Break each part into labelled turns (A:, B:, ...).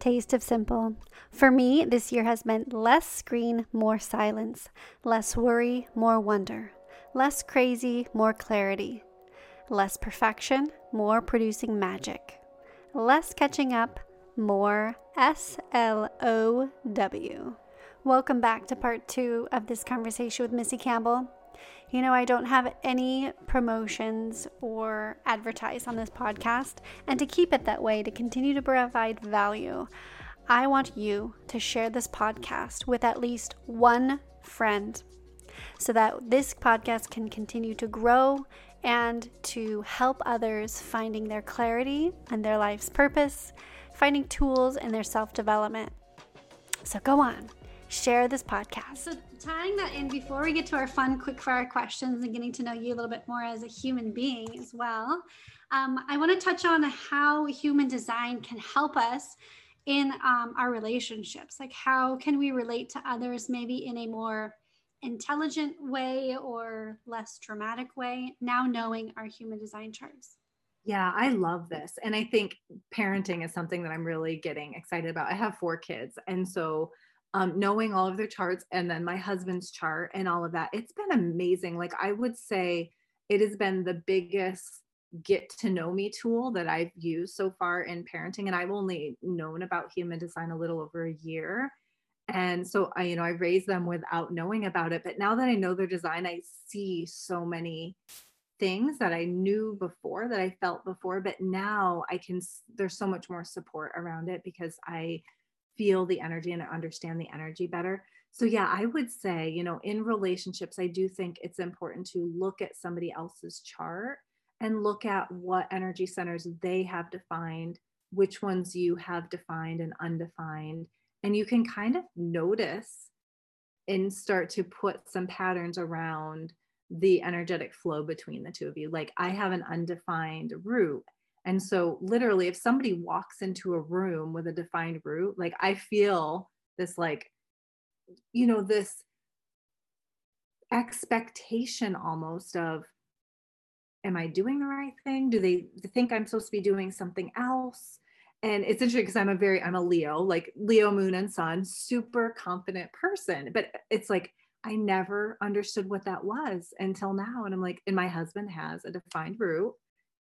A: Taste of Simple. For me, this year has meant less screen, more silence, less worry, more wonder, less crazy, more clarity, less perfection, more producing magic, less catching up, more S L O W. Welcome back to part two of this conversation with Missy Campbell. You know, I don't have any promotions or advertise on this podcast, and to keep it that way, to continue to provide value, I want you to share this podcast with at least one friend so that this podcast can continue to grow and to help others finding their clarity and their life's purpose, finding tools in their self development. So go on, share this podcast. So, tying that in before we get to our fun quick fire questions and getting to know you a little bit more as a human being as well, um, I want to touch on how human design can help us in um, our relationships. Like, how can we relate to others maybe in a more intelligent way or less dramatic way, now knowing our human design charts?
B: Yeah, I love this. And I think parenting is something that I'm really getting excited about. I have four kids. And so um, knowing all of their charts and then my husband's chart and all of that, it's been amazing. Like I would say it has been the biggest get to know me tool that I've used so far in parenting. And I've only known about human design a little over a year. And so I, you know, I raised them without knowing about it. But now that I know their design, I see so many things that I knew before that I felt before, but now I can, there's so much more support around it because I feel the energy and understand the energy better. So, yeah, I would say, you know, in relationships, I do think it's important to look at somebody else's chart and look at what energy centers they have defined, which ones you have defined and undefined. And you can kind of notice and start to put some patterns around the energetic flow between the two of you. Like I have an undefined root and so, literally, if somebody walks into a room with a defined root, like I feel this, like, you know, this expectation almost of, am I doing the right thing? Do they think I'm supposed to be doing something else? And it's interesting because I'm a very, I'm a Leo, like Leo moon and sun, super confident person. But it's like, I never understood what that was until now. And I'm like, and my husband has a defined root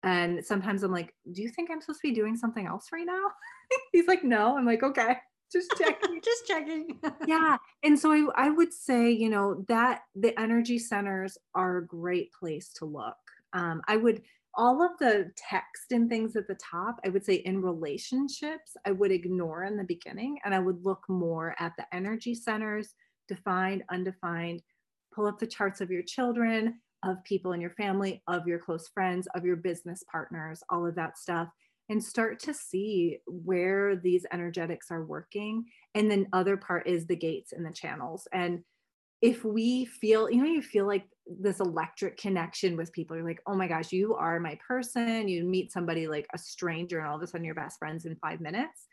B: and sometimes I'm like, do you think I'm supposed to be doing something else right now? He's like, no. I'm like, okay, just checking.
A: just checking.
B: yeah. And so I, I would say, you know, that the energy centers are a great place to look. Um, I would, all of the text and things at the top, I would say in relationships, I would ignore in the beginning and I would look more at the energy centers, defined, undefined, pull up the charts of your children, of people in your family, of your close friends, of your business partners, all of that stuff, and start to see where these energetics are working. And then other part is the gates and the channels. And if we feel, you know, you feel like this electric connection with people, you're like, oh my gosh, you are my person. You meet somebody like a stranger, and all of a sudden you're best friends in five minutes.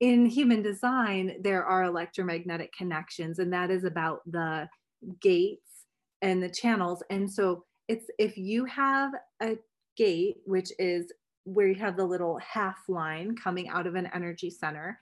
B: In human design, there are electromagnetic connections, and that is about the gates and the channels. And so it's if you have a gate, which is where you have the little half line coming out of an energy center,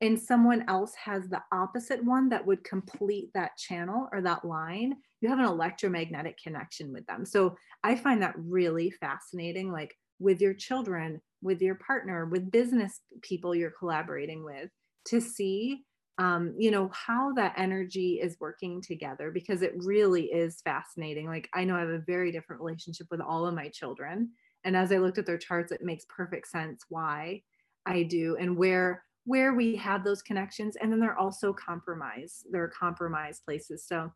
B: and someone else has the opposite one that would complete that channel or that line, you have an electromagnetic connection with them. So I find that really fascinating. Like with your children, with your partner, with business people you're collaborating with, to see um, you know, how that energy is working together because it really is fascinating. Like, I know I have a very different relationship with all of my children. And as I looked at their charts, it makes perfect sense why I do and where where we have those connections and then they're also compromise they're compromised places so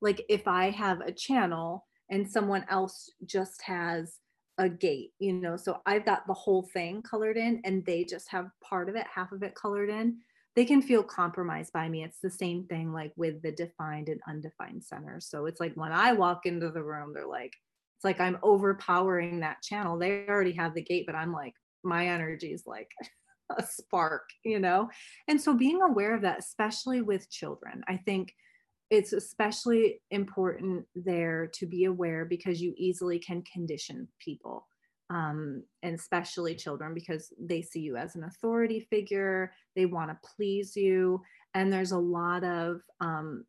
B: like if i have a channel and someone else just has a gate you know so i've got the whole thing colored in and they just have part of it half of it colored in they can feel compromised by me. It's the same thing like with the defined and undefined center. So it's like when I walk into the room, they're like, it's like I'm overpowering that channel. They already have the gate, but I'm like, my energy is like a spark, you know? And so being aware of that, especially with children, I think it's especially important there to be aware because you easily can condition people um, and especially children because they see you as an authority figure they want to please you and there's a lot of um,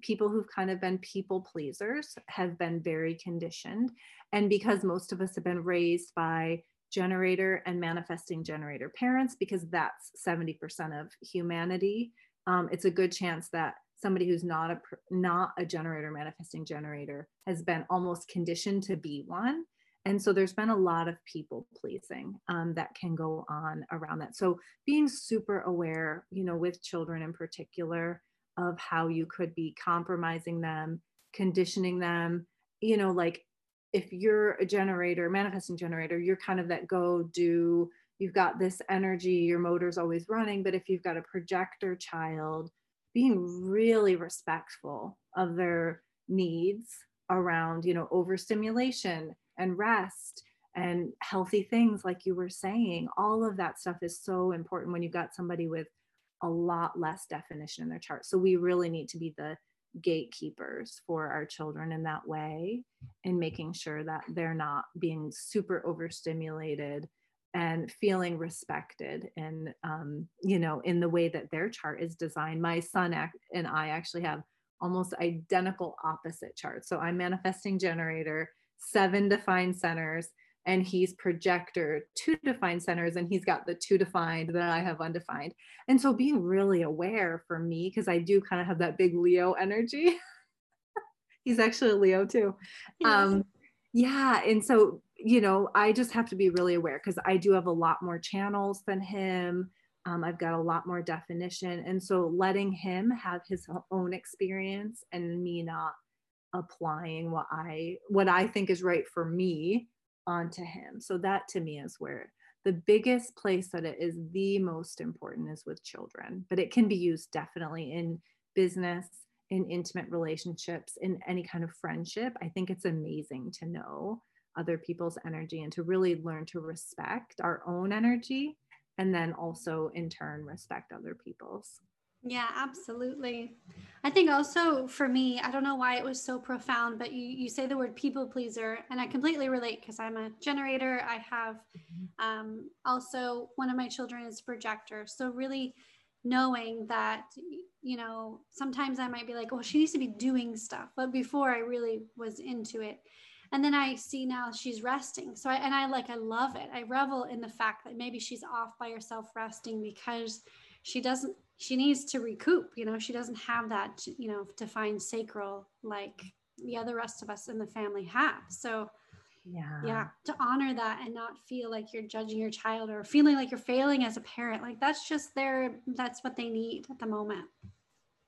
B: people who've kind of been people pleasers have been very conditioned and because most of us have been raised by generator and manifesting generator parents because that's 70% of humanity um, it's a good chance that somebody who's not a not a generator manifesting generator has been almost conditioned to be one and so there's been a lot of people pleasing um, that can go on around that. So being super aware you know with children in particular of how you could be compromising them conditioning them you know like if you're a generator manifesting generator you're kind of that go do you've got this energy your motor's always running but if you've got a projector child being really respectful of their needs around you know overstimulation and rest and healthy things like you were saying all of that stuff is so important when you've got somebody with a lot less definition in their chart. So we really need to be the gatekeepers for our children in that way and making sure that they're not being super overstimulated and feeling respected and um, you know in the way that their chart is designed. My son and i actually have almost identical opposite charts. So i'm manifesting generator seven defined centers and he's projector two defined centers and he's got the two defined that i have undefined. And so being really aware for me because i do kind of have that big leo energy. He's actually a leo too. Um yeah and so you know i just have to be really aware because i do have a lot more channels than him. Um, i've got a lot more definition and so letting him have his own experience and me not applying what i what i think is right for me onto him. So that to me is where the biggest place that it is the most important is with children but it can be used definitely in business in intimate relationships in any kind of friendship. I think it's amazing to know other people's energy and to really learn to respect our own energy and then also in turn respect other people's
A: yeah, absolutely. I think also for me, I don't know why it was so profound, but you, you say the word people pleaser, and I completely relate because I'm a generator. I have um, also one of my children is projector. So, really knowing that, you know, sometimes I might be like, oh, she needs to be doing stuff. But before I really was into it. And then I see now she's resting. So, I, and I like, I love it. I revel in the fact that maybe she's off by herself resting because she doesn't she needs to recoup you know? She doesn't have that you know defined sacral like the other rest of us in the family have. So yeah yeah. to honor that and not feel like you're judging your child or feeling like you're failing as a parent like that's just their that's what they need at the moment.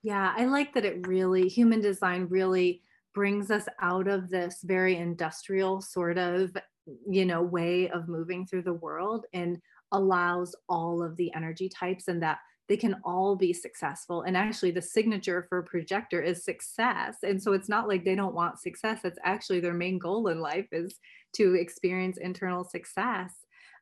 B: Yeah i like that it really human design really brings us out of this very industrial sort of you know way of moving through the world and allows all of the energy types and that they can all be successful. And actually, the signature for projector is success. And so it's not like they don't want success. That's actually their main goal in life is to experience internal success.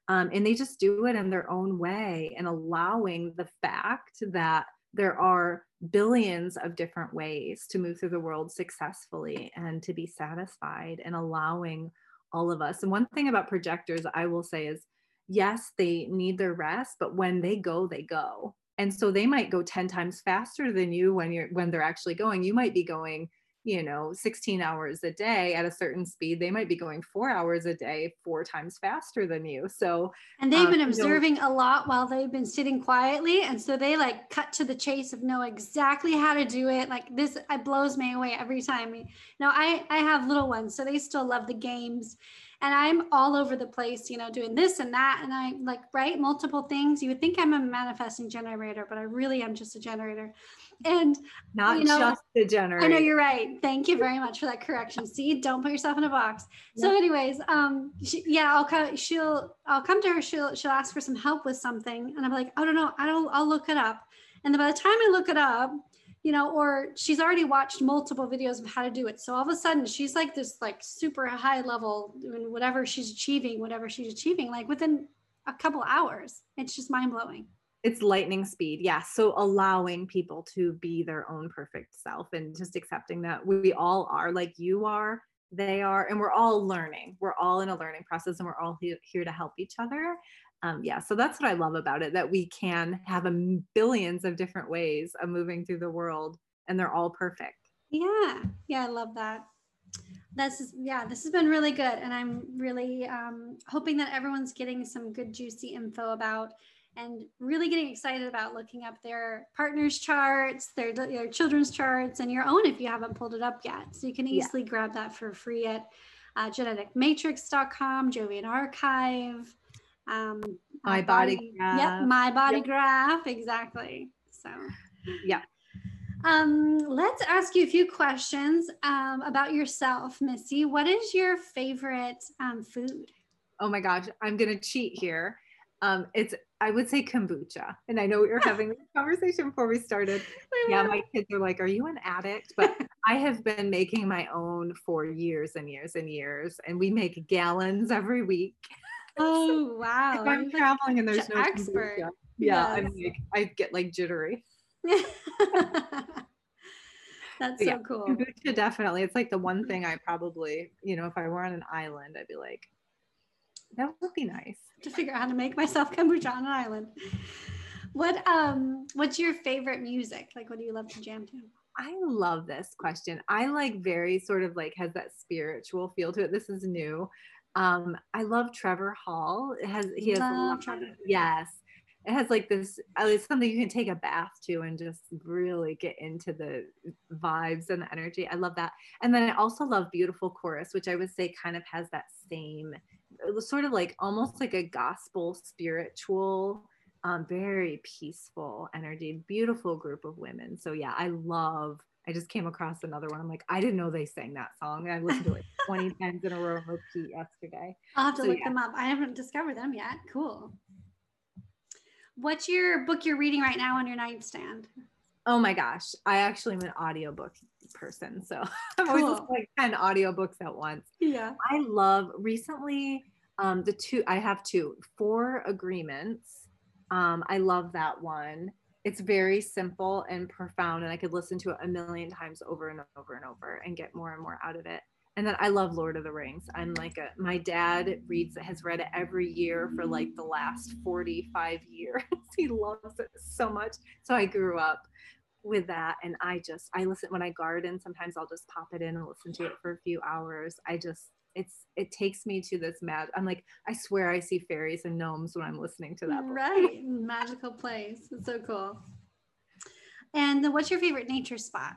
B: Um, and they just do it in their own way and allowing the fact that there are billions of different ways to move through the world successfully and to be satisfied and allowing all of us. And one thing about projectors, I will say, is yes, they need their rest, but when they go, they go. And so they might go 10 times faster than you when you're when they're actually going. You might be going, you know, 16 hours a day at a certain speed. They might be going four hours a day, four times faster than you. So
A: and they've um, been observing you know, a lot while they've been sitting quietly. And so they like cut to the chase of know exactly how to do it. Like this, it blows me away every time. Now I I have little ones, so they still love the games and I'm all over the place, you know, doing this and that. And I like write multiple things. You would think I'm a manifesting generator, but I really am just a generator. And
B: not you know, just a generator.
A: I know you're right. Thank you very much for that correction. See, don't put yourself in a box. Yep. So, anyways, um, she, yeah, I'll come. She'll, I'll come to her. She'll, she'll ask for some help with something, and I'm like, I don't know. I don't. I'll look it up. And then by the time I look it up, you know, or she's already watched multiple videos of how to do it. So all of a sudden she's like this like super high level in whatever she's achieving, whatever she's achieving, like within a couple hours. It's just mind blowing.
B: It's lightning speed. Yeah. So allowing people to be their own perfect self and just accepting that we all are like you are they are and we're all learning. We're all in a learning process and we're all he- here to help each other. Um, yeah so that's what i love about it that we can have a billions of different ways of moving through the world and they're all perfect.
A: Yeah yeah i love that. This is yeah this has been really good and i'm really um, hoping that everyone's getting some good juicy info about and really getting excited about looking up their partners charts their, their children's charts and your own if you haven't pulled it up yet so you can easily yeah. grab that for free at uh, geneticmatrix.com jovian archive um,
B: my body, body
A: graph. yep my body yep. graph exactly so
B: yeah
A: um, let's ask you a few questions um, about yourself, Missy. What is your favorite um, food?
B: Oh my gosh, I'm gonna cheat here. Um, it's I would say kombucha, and I know we were having this conversation before we started. yeah, my kids are like, "Are you an addict?" But I have been making my own for years and years and years, and we make gallons every week.
A: Oh wow!
B: if I'm traveling and there's no expert, kombucha, yeah, yes. I'm like I get like jittery.
A: That's so yeah, cool.
B: Kombucha definitely. It's like the one thing I probably, you know, if I were on an island, I'd be like, that would be nice.
A: To figure out how to make myself kombucha on an island. What um what's your favorite music? Like what do you love to jam to?
B: I love this question. I like very sort of like has that spiritual feel to it. This is new. Um, I love Trevor Hall. It has he has love Trevor. yes it has like this it's something you can take a bath to and just really get into the vibes and the energy i love that and then i also love beautiful chorus which i would say kind of has that same it was sort of like almost like a gospel spiritual um, very peaceful energy beautiful group of women so yeah i love I just came across another one. I'm like, I didn't know they sang that song. I listened to it 20 times in a row repeat yesterday.
A: I'll have to so, look yeah. them up. I haven't discovered them yet. Cool. What's your book you're reading right now on your nightstand?
B: Oh my gosh. I actually am an audiobook person. So I'm cool. always like 10 audiobooks at once.
A: Yeah.
B: I love recently um the two I have two, four agreements. Um, I love that one. It's very simple and profound, and I could listen to it a million times over and over and over and get more and more out of it and then I love Lord of the Rings. I'm like a my dad reads it, has read it every year for like the last 45 years. he loves it so much. So I grew up with that and I just I listen when I garden, sometimes I'll just pop it in and listen to it for a few hours. I just it's it takes me to this mad I'm like, I swear I see fairies and gnomes when I'm listening to that.
A: Right. Magical place. It's so cool. And then, what's your favorite nature spot?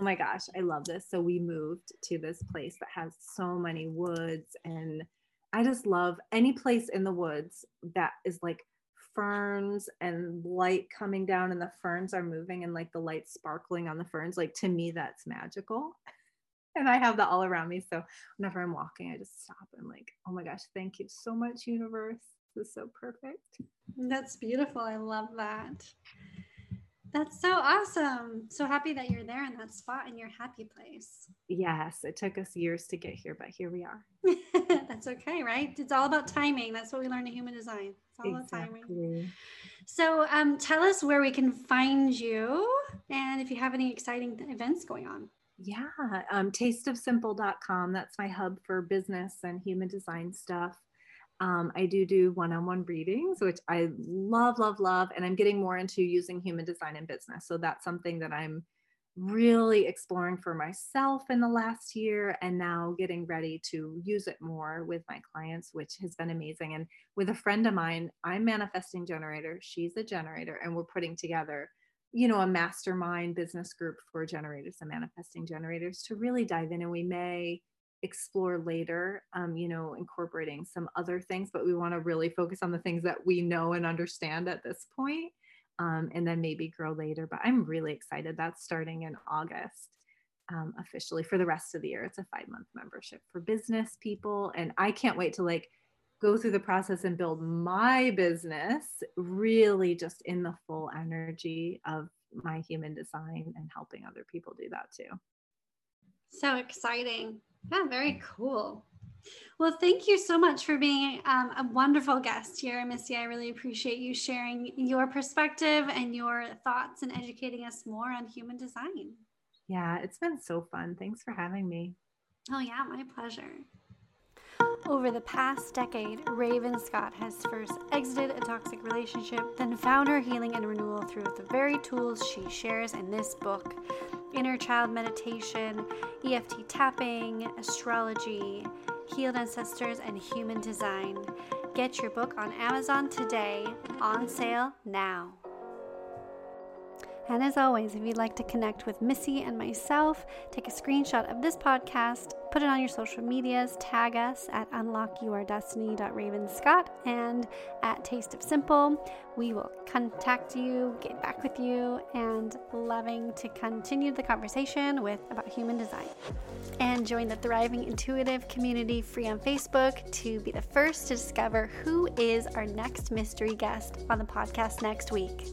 B: oh my gosh, I love this. So we moved to this place that has so many woods and I just love any place in the woods that is like ferns and light coming down and the ferns are moving and like the light sparkling on the ferns. Like to me, that's magical. And I have that all around me. So whenever I'm walking, I just stop and like, oh my gosh, thank you so much, universe. This is so perfect.
A: That's beautiful. I love that. That's so awesome. So happy that you're there in that spot in your happy place.
B: Yes, it took us years to get here, but here we are.
A: That's okay, right? It's all about timing. That's what we learn in human design. It's all exactly. about timing. So um, tell us where we can find you and if you have any exciting events going on.
B: Yeah, um, tasteofsimple.com. That's my hub for business and human design stuff. Um, I do do one on one readings, which I love, love, love. And I'm getting more into using human design in business. So that's something that I'm really exploring for myself in the last year and now getting ready to use it more with my clients, which has been amazing. And with a friend of mine, I'm manifesting generator, she's a generator, and we're putting together you know a mastermind business group for generators and manifesting generators to really dive in and we may explore later um, you know incorporating some other things but we want to really focus on the things that we know and understand at this point, um, and then maybe grow later but i'm really excited. That's starting in august um, officially for the rest of the year. It's a five month membership for business people and i can't wait to like go through the process and build my business really just in the full energy of my human design and helping other people do that too
A: so exciting yeah, very cool. Well, thank you so much for being um, a wonderful guest here, Missy. I really appreciate you sharing your perspective and your thoughts and educating us more on human design.
B: Yeah, it's been so fun. Thanks for having me.
A: Oh, yeah, my pleasure. Over the past decade, Raven Scott has first exited a toxic relationship, then found her healing and renewal through the very tools she shares in this book inner child meditation, EFT tapping, astrology, healed ancestors, and human design. Get your book on Amazon today, on sale now. And as always, if you'd like to connect with Missy and myself, take a screenshot of this podcast, put it on your social medias, tag us at unlockyourdestiny.ravenscott and at Taste of Simple. We will contact you, get back with you, and loving to continue the conversation with about human design. And join the Thriving Intuitive community free on Facebook to be the first to discover who is our next mystery guest on the podcast next week.